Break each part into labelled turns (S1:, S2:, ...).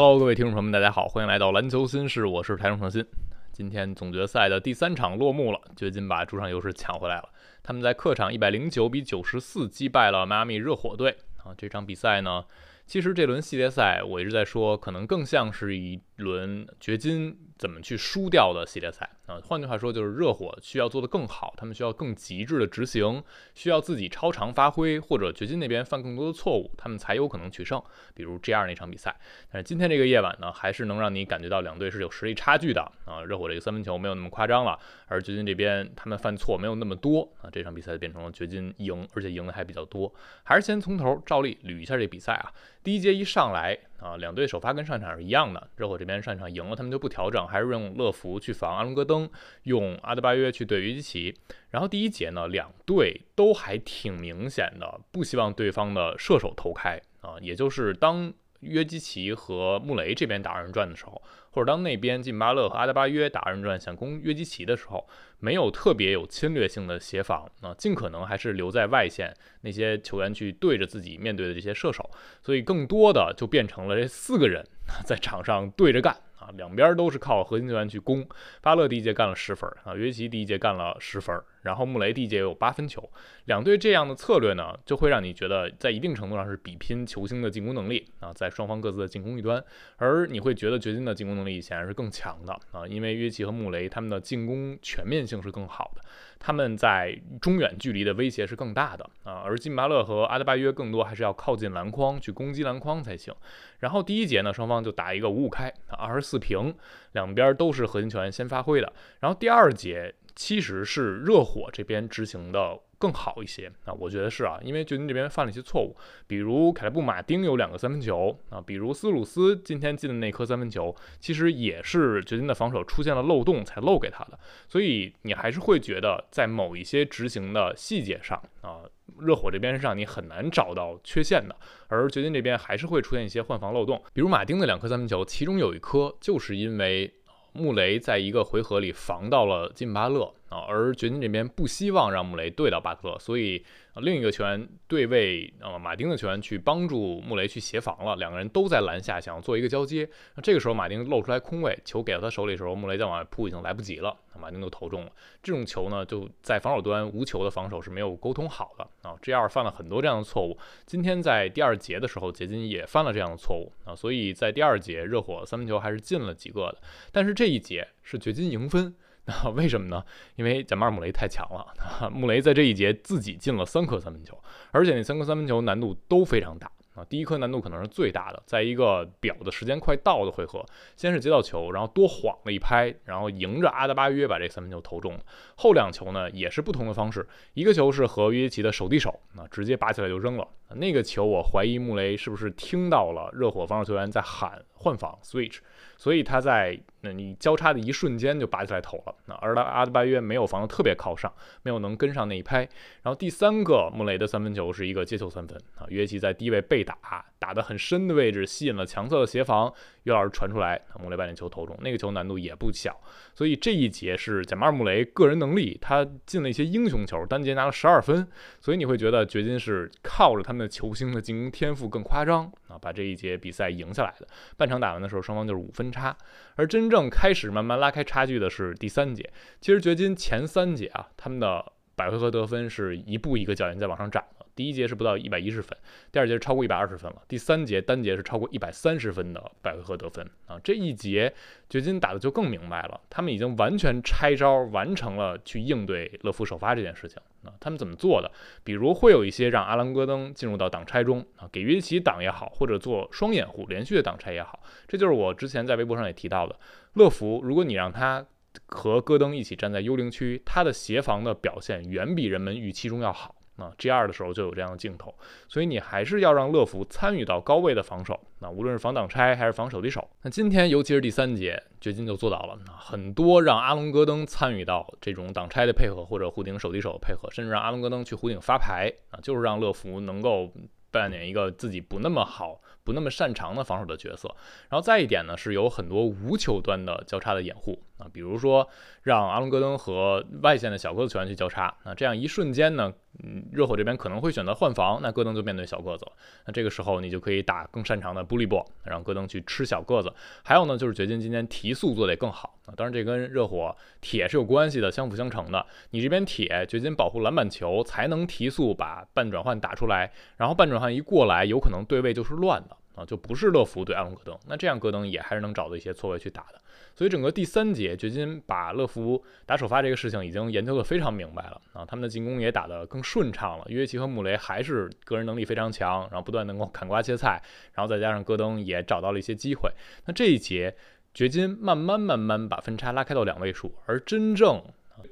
S1: Hello，各位听众朋友们，大家好，欢迎来到篮球新事，我是台中创新。今天总决赛的第三场落幕了，掘金把主场优势抢回来了。他们在客场一百零九比九十四击败了迈阿密热火队啊。这场比赛呢，其实这轮系列赛我一直在说，可能更像是一轮掘金怎么去输掉的系列赛。啊，换句话说，就是热火需要做得更好，他们需要更极致的执行，需要自己超常发挥，或者掘金那边犯更多的错误，他们才有可能取胜。比如 G 二那场比赛，但是今天这个夜晚呢，还是能让你感觉到两队是有实力差距的啊。热火这个三分球没有那么夸张了，而掘金这边他们犯错没有那么多啊。这场比赛变成了掘金赢，而且赢的还比较多。还是先从头照例捋一下这比赛啊。第一节一上来啊，两队首发跟上场是一样的，热火这边上场赢了，他们就不调整，还是用乐福去防阿隆戈登。用阿德巴约去对约基奇，然后第一节呢，两队都还挺明显的不希望对方的射手投开啊，也就是当约基奇和穆雷这边打二人转的时候，或者当那边金巴勒和阿德巴约打二人转想攻约基奇的时候，没有特别有侵略性的协防啊，尽可能还是留在外线那些球员去对着自己面对的这些射手，所以更多的就变成了这四个人在场上对着干。啊，两边都是靠核心球员去攻。巴勒第一节干了十分啊，约基奇第一节干了十分，然后穆雷第一节有八分球。两队这样的策略呢，就会让你觉得在一定程度上是比拼球星的进攻能力啊，在双方各自的进攻一端。而你会觉得掘金的进攻能力显然是更强的啊，因为约奇和穆雷他们的进攻全面性是更好的。他们在中远距离的威胁是更大的啊，而金巴勒和阿德巴约更多还是要靠近篮筐去攻击篮筐才行。然后第一节呢，双方就打一个五五开，二十四平，两边都是核心球员先发挥的。然后第二节其实是热火这边执行的。更好一些啊，我觉得是啊，因为掘金这边犯了一些错误，比如凯勒布·马丁有两个三分球啊，比如斯鲁斯今天进的那颗三分球，其实也是掘金的防守出现了漏洞才漏给他的，所以你还是会觉得在某一些执行的细节上啊，热火这边是让你很难找到缺陷的，而掘金这边还是会出现一些换防漏洞，比如马丁的两颗三分球，其中有一颗就是因为穆雷在一个回合里防到了金巴勒。啊，而掘金这边不希望让穆雷对到巴特勒，所以另一个球员对位啊马丁的球员去帮助穆雷去协防了，两个人都在篮下想要做一个交接。那这个时候马丁露出来空位，球给到他手里的时候，穆雷再往外扑已经来不及了，马丁就投中了。这种球呢，就在防守端无球的防守是没有沟通好的啊。G 二犯了很多这样的错误，今天在第二节的时候，掘金也犯了这样的错误啊，所以在第二节热火三分球还是进了几个的，但是这一节是掘金赢分。为什么呢？因为贾马尔·穆雷太强了，穆雷在这一节自己进了三颗三分球，而且那三颗三分球难度都非常大。啊，第一颗难度可能是最大的，在一个表的时间快到的回合，先是接到球，然后多晃了一拍，然后迎着阿德巴约把这三分球投中了。后两球呢也是不同的方式，一个球是和约基奇的手递手，啊，直接拔起来就扔了。那个球我怀疑穆雷是不是听到了热火防守球员在喊换防 switch，所以他在那你交叉的一瞬间就拔起来头了。那而他阿德巴约没有防得特别靠上，没有能跟上那一拍。然后第三个穆雷的三分球是一个接球三分啊，约基在低位被打。打得很深的位置，吸引了强侧的协防，约老师传出来，穆雷把那球投中，那个球难度也不小。所以这一节是贾马尔·穆雷个人能力，他进了一些英雄球，单节拿了十二分。所以你会觉得掘金是靠着他们的球星的进攻天赋更夸张啊，把这一节比赛赢下来的。半场打完的时候，双方就是五分差，而真正开始慢慢拉开差距的是第三节。其实掘金前三节啊，他们的百回合得分是一步一个脚印在往上涨。第一节是不到一百一十分，第二节是超过一百二十分了，第三节单节是超过一百三十分的百回合得分啊！这一节掘金打的就更明白了，他们已经完全拆招完成了去应对乐福首发这件事情啊！他们怎么做的？比如会有一些让阿兰戈登进入到挡拆中啊，给约基奇挡也好，或者做双掩护连续的挡拆也好，这就是我之前在微博上也提到的，乐福如果你让他和戈登一起站在幽灵区，他的协防的表现远比人们预期中要好。啊，G 二的时候就有这样的镜头，所以你还是要让乐福参与到高位的防守，那无论是防挡拆还是防手递手。那今天尤其是第三节，掘金就做到了，很多让阿隆戈登参与到这种挡拆的配合或者弧顶手递手配合，甚至让阿隆戈登去弧顶发牌啊，就是让乐福能够扮演一个自己不那么好、不那么擅长的防守的角色。然后再一点呢，是有很多无球端的交叉的掩护。啊，比如说让阿隆戈登和外线的小个子球员去交叉，那这样一瞬间呢，嗯，热火这边可能会选择换防，那戈登就面对小个子。那这个时候你就可以打更擅长的布利波，让戈登去吃小个子。还有呢，就是掘金今天提速做得更好啊，当然这跟热火铁是有关系的，相辅相成的。你这边铁，掘金保护篮板球才能提速把半转换打出来，然后半转换一过来，有可能对位就是乱的。啊，就不是乐福对阿隆戈登，那这样戈登也还是能找到一些错位去打的。所以整个第三节，掘金把乐福打首发这个事情已经研究得非常明白了啊，他们的进攻也打得更顺畅了。约基和穆雷还是个人能力非常强，然后不断能够砍瓜切菜，然后再加上戈登也找到了一些机会。那这一节，掘金慢慢慢慢把分差拉开到两位数，而真正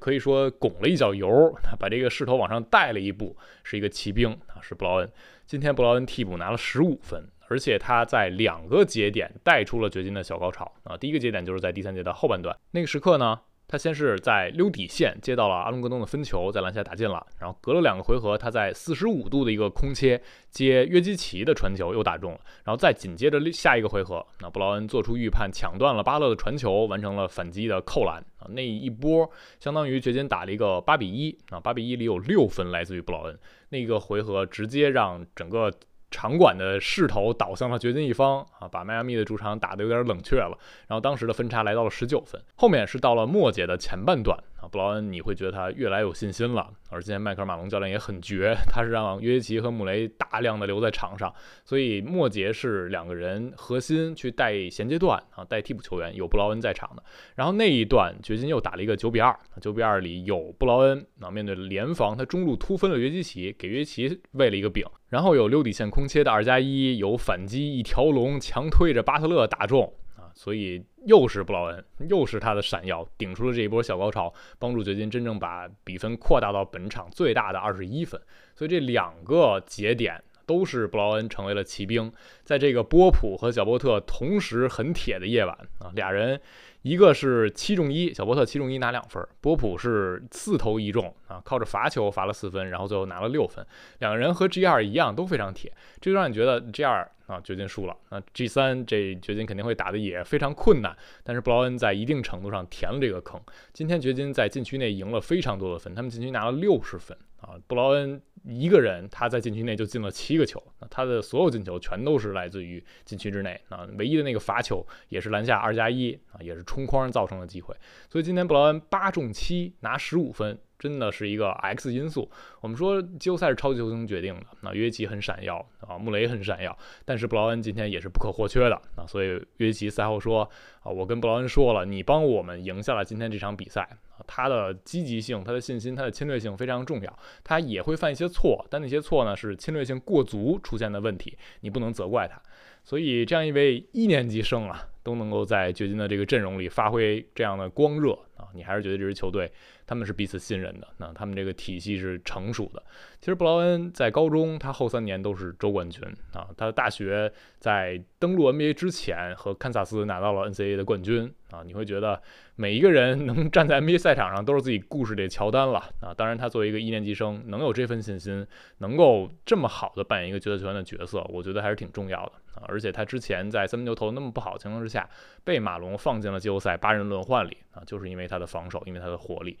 S1: 可以说拱了一脚油，把这个势头往上带了一步，是一个骑兵啊，是布劳恩。今天布劳恩替补拿了十五分。而且他在两个节点带出了掘金的小高潮啊！第一个节点就是在第三节的后半段，那个时刻呢，他先是在溜底线接到了阿隆戈登的分球，在篮下打进了，然后隔了两个回合，他在四十五度的一个空切接约基奇的传球又打中了，然后再紧接着下一个回合，那布劳恩做出预判，抢断了巴勒的传球，完成了反击的扣篮啊！那一波相当于掘金打了一个八比一啊，八比一里有六分来自于布劳恩，那个回合直接让整个。场馆的势头倒向了掘金一方啊，把迈阿密的主场打得有点冷却了。然后当时的分差来到了十九分，后面是到了末节的前半段。布劳恩，你会觉得他越来越有信心了。而今天迈克尔马龙教练也很绝，他是让约基奇和穆雷大量的留在场上，所以末节是两个人核心去带衔接段啊，带替补球员，有布劳恩在场的。然后那一段掘金又打了一个九比二，九比二里有布劳恩啊，面对联防，他中路突分了约基奇，给约基奇喂了一个饼。然后有溜底线空切的二加一，有反击一条龙强推着巴特勒打中。所以又是布劳恩，又是他的闪耀，顶出了这一波小高潮，帮助掘金真正把比分扩大到本场最大的二十一分。所以这两个节点都是布劳恩成为了骑兵，在这个波普和小波特同时很铁的夜晚啊，俩人。一个是七中一，小波特七中一拿两分，波普是四投一中啊，靠着罚球罚了四分，然后最后拿了六分。两个人和 G 二一样都非常铁，这就让你觉得 G 二啊掘金输了。那 G 三这掘金肯定会打的也非常困难，但是布劳恩在一定程度上填了这个坑。今天掘金在禁区内赢了非常多的分，他们禁区拿了六十分啊，布劳恩。一个人他在禁区内就进了七个球，那他的所有进球全都是来自于禁区之内啊，唯一的那个罚球也是篮下二加一啊，也是冲框造成的机会。所以今天布劳恩八中七拿十五分，真的是一个 X 因素。我们说季后赛是超级球星决定的，那约基很闪耀啊，穆雷很闪耀，但是布劳恩今天也是不可或缺的啊。所以约基赛后说啊，我跟布劳恩说了，你帮我们赢下了今天这场比赛。他的积极性、他的信心、他的侵略性非常重要。他也会犯一些错，但那些错呢是侵略性过足出现的问题，你不能责怪他。所以这样一位一年级生啊，都能够在掘金的这个阵容里发挥这样的光热啊，你还是觉得这支球队他们是彼此信任的，那他们这个体系是成熟的。其实布劳恩在高中，他后三年都是州冠军啊，他的大学在登陆 NBA 之前和堪萨斯拿到了 NCAA 的冠军啊，你会觉得。每一个人能站在 NBA 赛场上，都是自己故事的乔丹了啊！当然，他作为一个一年级生，能有这份信心，能够这么好的扮演一个角色球员的角色，我觉得还是挺重要的啊！而且他之前在三分球投那么不好的情况之下，被马龙放进了季后赛八人轮换里啊，就是因为他的防守，因为他的火力。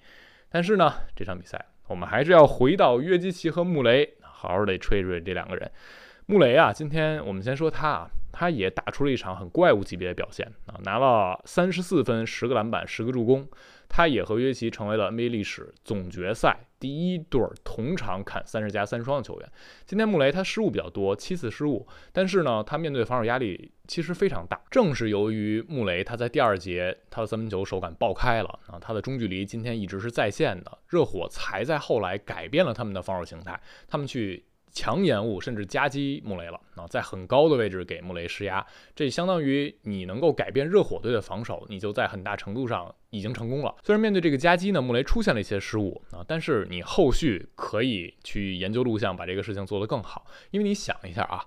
S1: 但是呢，这场比赛我们还是要回到约基奇和穆雷，好好的吹吹这两个人。穆雷啊，今天我们先说他啊。他也打出了一场很怪物级别的表现啊，拿了三十四分、十个篮板、十个助攻。他也和约基奇成为了 NBA 历史总决赛第一对同场砍三十加三双的球员。今天穆雷他失误比较多，七次失误，但是呢，他面对防守压力其实非常大。正是由于穆雷他在第二节他的三分球手感爆开了啊，他的中距离今天一直是在线的，热火才在后来改变了他们的防守形态，他们去。强延误甚至夹击穆雷了啊，在很高的位置给穆雷施压，这相当于你能够改变热火队的防守，你就在很大程度上已经成功了。虽然面对这个夹击呢，穆雷出现了一些失误啊，但是你后续可以去研究录像，把这个事情做得更好。因为你想一下啊。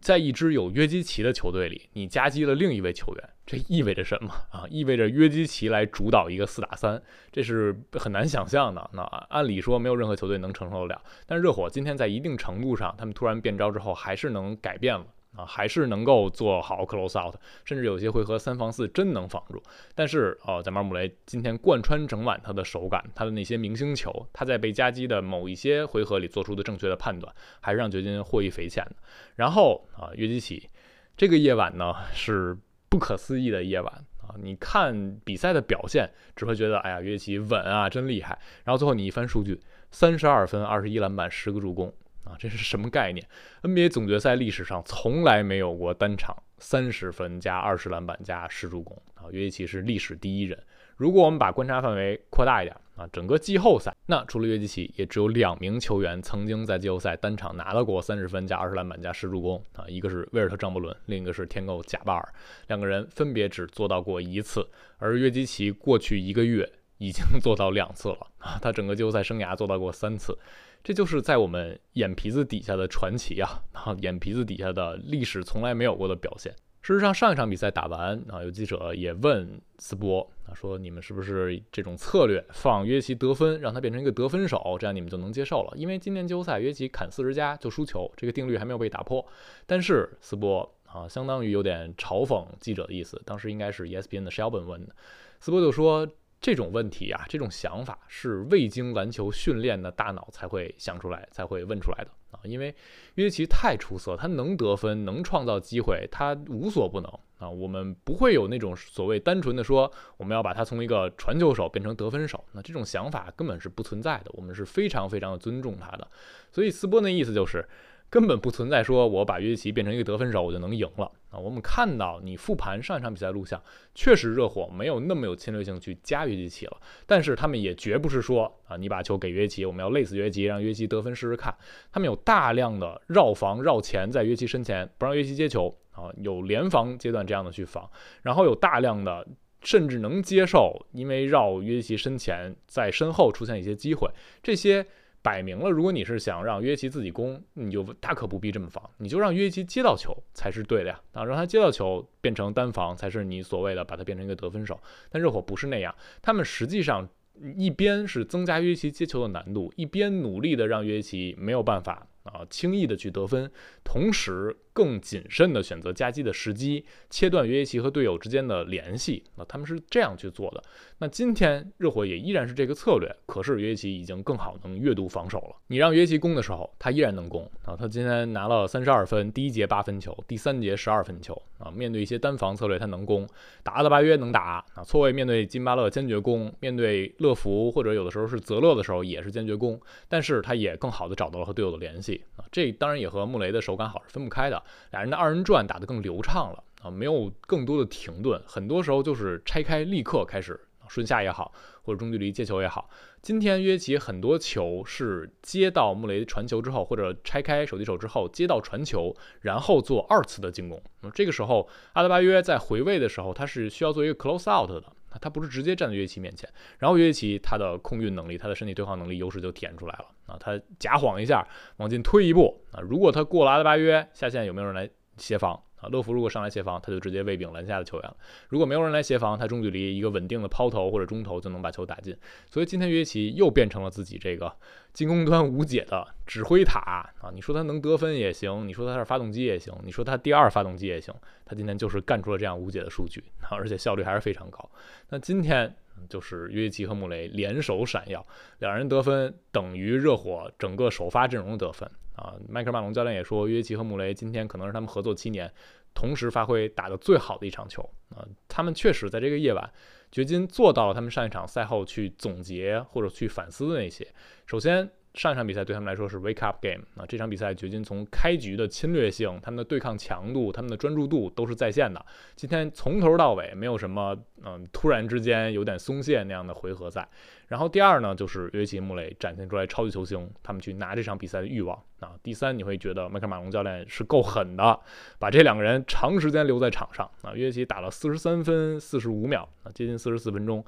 S1: 在一支有约基奇的球队里，你夹击了另一位球员，这意味着什么啊？意味着约基奇来主导一个四打三，这是很难想象的。那按理说没有任何球队能承受得了。但是热火今天在一定程度上，他们突然变招之后，还是能改变了。啊，还是能够做好 close out，甚至有些回合三防四真能防住。但是哦，在马尔穆雷今天贯穿整晚他的手感，他的那些明星球，他在被夹击的某一些回合里做出的正确的判断，还是让掘金获益匪浅的。然后啊，约基奇这个夜晚呢是不可思议的夜晚啊！你看比赛的表现，只会觉得哎呀，约基奇稳啊，真厉害。然后最后你一翻数据，三十二分、二十一篮板、十个助攻。这是什么概念？NBA 总决赛历史上从来没有过单场三十分加二十篮板加十助攻啊！约基奇是历史第一人。如果我们把观察范围扩大一点啊，整个季后赛，那除了约基奇，也只有两名球员曾经在季后赛单场拿到过三十分加二十篮板加十助攻啊，一个是威尔特·张伯伦，另一个是天狗贾巴尔，两个人分别只做到过一次，而约基奇过去一个月已经做到两次了啊，他整个季后赛生涯做到过三次。这就是在我们眼皮子底下的传奇啊！啊，眼皮子底下的历史从来没有过的表现。事实上，上一场比赛打完啊，有记者也问斯波啊，说你们是不是这种策略放约基得分，让他变成一个得分手，这样你们就能接受了？因为今年季后赛约基砍四十加就输球，这个定律还没有被打破。但是斯波啊，相当于有点嘲讽记者的意思。当时应该是 ESPN 的 Shelby 问的，斯波就说。这种问题啊，这种想法是未经篮球训练的大脑才会想出来，才会问出来的啊！因为约奇太出色，他能得分，能创造机会，他无所不能啊！我们不会有那种所谓单纯的说，我们要把他从一个传球手变成得分手，那这种想法根本是不存在的。我们是非常非常的尊重他的，所以斯波那意思就是。根本不存在说我把约基奇变成一个得分手，我就能赢了啊！我们看到你复盘上一场比赛录像，确实热火没有那么有侵略性去加约基奇了，但是他们也绝不是说啊，你把球给约基奇，我们要累死约基奇，让约基奇得分试试看。他们有大量的绕防绕前，在约基奇身前不让约基奇接球啊，有联防阶段这样的去防，然后有大量的甚至能接受，因为绕约基奇身前，在身后出现一些机会，这些。摆明了，如果你是想让约基奇自己攻，你就大可不必这么防，你就让约基奇接到球才是对的呀。啊，让他接到球变成单防才是你所谓的把他变成一个得分手。但热火不是那样，他们实际上一边是增加约基奇接球的难度，一边努力的让约基奇没有办法啊轻易的去得分，同时。更谨慎的选择夹击的时机，切断约基奇和队友之间的联系。那他们是这样去做的。那今天热火也依然是这个策略，可是约基奇已经更好能阅读防守了。你让约基奇攻的时候，他依然能攻啊。他今天拿了三十二分，第一节八分球，第三节十二分球啊。面对一些单防策略，他能攻。打阿德巴约能打啊。错位面对金巴勒坚决攻，面对乐福或者有的时候是泽勒的时候也是坚决攻。但是他也更好的找到了和队友的联系啊。这当然也和穆雷的手感好是分不开的。俩人的二人转打得更流畅了啊，没有更多的停顿，很多时候就是拆开立刻开始顺下也好，或者中距离接球也好。今天约奇很多球是接到穆雷传球之后，或者拆开手递手之后接到传球，然后做二次的进攻。那这个时候阿德巴约在回位的时候，他是需要做一个 close out 的，他不是直接站在约基奇面前。然后约基奇他的控运能力，他的身体对抗能力优势就体现出来了啊，他假晃一下往进推一步啊，如果他过了阿德巴约下线，有没有人来协防？乐福如果上来协防，他就直接喂饼篮下的球员了。如果没有人来协防，他中距离一个稳定的抛投或者中投就能把球打进。所以今天约奇又变成了自己这个进攻端无解的指挥塔啊！你说他能得分也行，你说他是发动机也行，你说他第二发动机也行，他今天就是干出了这样无解的数据，啊而且效率还是非常高。那今天就是约基和穆雷联手闪耀，两人得分等于热火整个首发阵容得分。啊，迈克尔·马龙教练也说，约基和穆雷今天可能是他们合作七年同时发挥打得最好的一场球啊。他们确实在这个夜晚，掘金做到了他们上一场赛后去总结或者去反思的那些。首先。上一场比赛对他们来说是 wake up game 啊，这场比赛掘金从开局的侵略性、他们的对抗强度、他们的专注度都是在线的。今天从头到尾没有什么嗯突然之间有点松懈那样的回合在。然后第二呢，就是约基穆雷展现出来超级球星，他们去拿这场比赛的欲望啊。第三，你会觉得迈克马龙教练是够狠的，把这两个人长时间留在场上啊。约基打了四十三分四十五秒啊，接近四十四分钟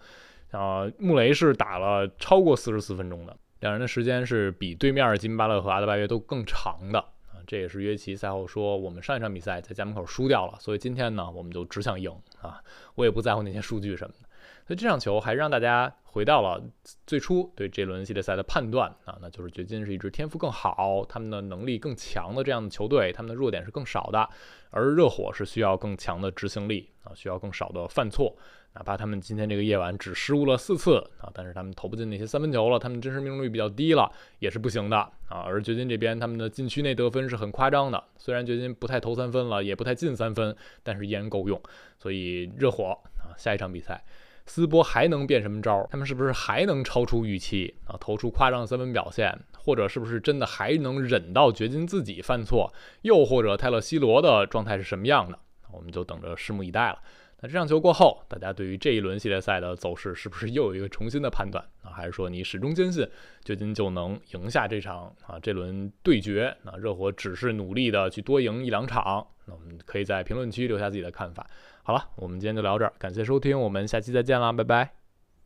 S1: 啊。穆雷是打了超过四十四分钟的。两人的时间是比对面金巴勒和阿德巴约都更长的啊，这也是约奇赛后说，我们上一场比赛在家门口输掉了，所以今天呢，我们就只想赢啊，我也不在乎那些数据什么的。所以这场球还是让大家回到了最初对这轮系列赛的判断啊，那就是掘金是一支天赋更好、他们的能力更强的这样的球队，他们的弱点是更少的，而热火是需要更强的执行力啊，需要更少的犯错。哪怕他们今天这个夜晚只失误了四次啊，但是他们投不进那些三分球了，他们真实命中率比较低了，也是不行的啊。而掘金这边他们的禁区内得分是很夸张的，虽然掘金不太投三分了，也不太进三分，但是依然够用。所以热火啊，下一场比赛，斯波还能变什么招？他们是不是还能超出预期啊，投出夸张的三分表现？或者是不是真的还能忍到掘金自己犯错？又或者泰勒·西罗的状态是什么样的？我们就等着拭目以待了。那这场球过后，大家对于这一轮系列赛的走势是不是又有一个重新的判断啊？还是说你始终坚信掘金就能赢下这场啊这轮对决？那热火只是努力的去多赢一两场？那我们可以在评论区留下自己的看法。好了，我们今天就聊这儿，感谢收听，我们下期再见啦，拜拜。